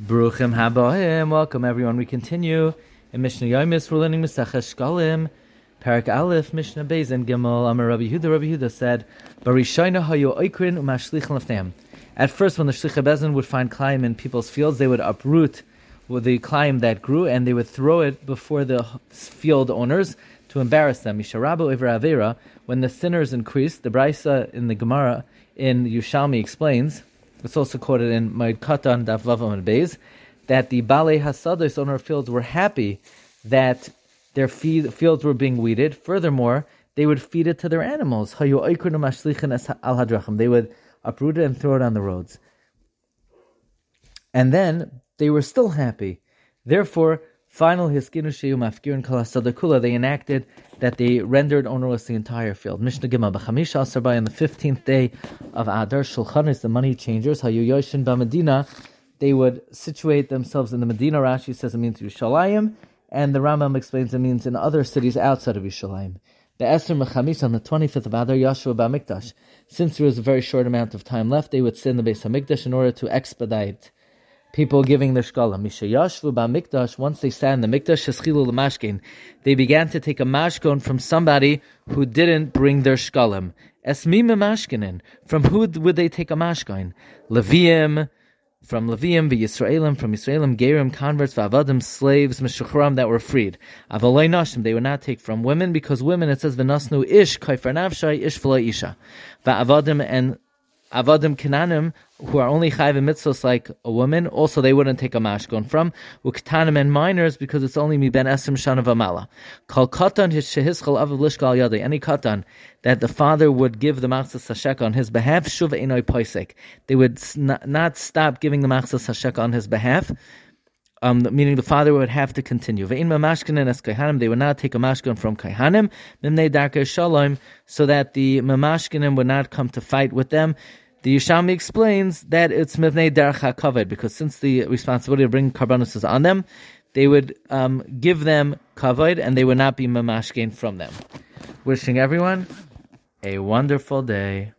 Bruchim habohim. Welcome everyone. We continue in Mishnah Yomis. We're learning Mesachas Shkalim, Perek Aleph, Mishnah Beis and Gimel. Amar Rabbi Huda. Rabbi Huda said, "Barishayna hayu oikrin umashlichan lefneim." At first, when the Shlicha Bezin would find climb in people's fields, they would uproot the climb that grew and they would throw it before the field owners to embarrass them. Misharabu Avera. When the sinners increased, the Brisa in the Gemara in Yerushalmi explains it's also quoted in Moed Katan Daf Vavam and Beis that the Bale Hasados owner of fields were happy that their fields were being weeded. Furthermore, they would feed it to their animals. They would uproot it and throw it on the roads. And then they were still happy. Therefore, final hiskinu mafkirin kala they enacted that they rendered ownerless the entire field. Mishnah Gimel b'chamisha on the fifteenth day of Adar Shulchan the money changers. Hayu yoshin b'Medina, they would situate themselves in the Medina. Rashi says it means Yerushalayim, and the Rambam explains it means in other cities outside of Yerushalayim. The Esther Mechamis on the 25th of Adar, Yashua Ba'mikdash. Since there was a very short amount of time left, they would sit in the base of Mikdash in order to expedite people giving their. Mishayashvu mikdash. Once they sat in the mikdash, sheschilu they began to take a mashkon from somebody who didn't bring their shkalim. Esmim. From who would they take a mashkin? Leviim, from Leviim, Yisraelim, from Yisraelim, Gerim, converts, Vavadim, slaves, Meshuchram that were freed. Avalei Nashim, they would not take from women, because women, it says, V'nasnu ish, Kaifar Navshai, ish isha. Va'avadim and Avadim Kananim, who are only chayv mitzvahs like a woman, also they wouldn't take a mashkon from. Uktanim and minors, because it's only mi ben esim shana v'amala. Kal katan his shehischal avav lishkal. Any katan that the father would give the machzas hashek on his behalf, shuv enoi poisek. They would not stop giving the machzas hashek on his behalf. Um, meaning the father would have to continue. They would not take a mashkin from kaihanim, so that the mamashkinim would not come to fight with them. The Yishami explains that it's mivnei derech covered because since the responsibility of bringing karbanos is on them, they would um, give them kavod and they would not be mamashkin from them. Wishing everyone a wonderful day.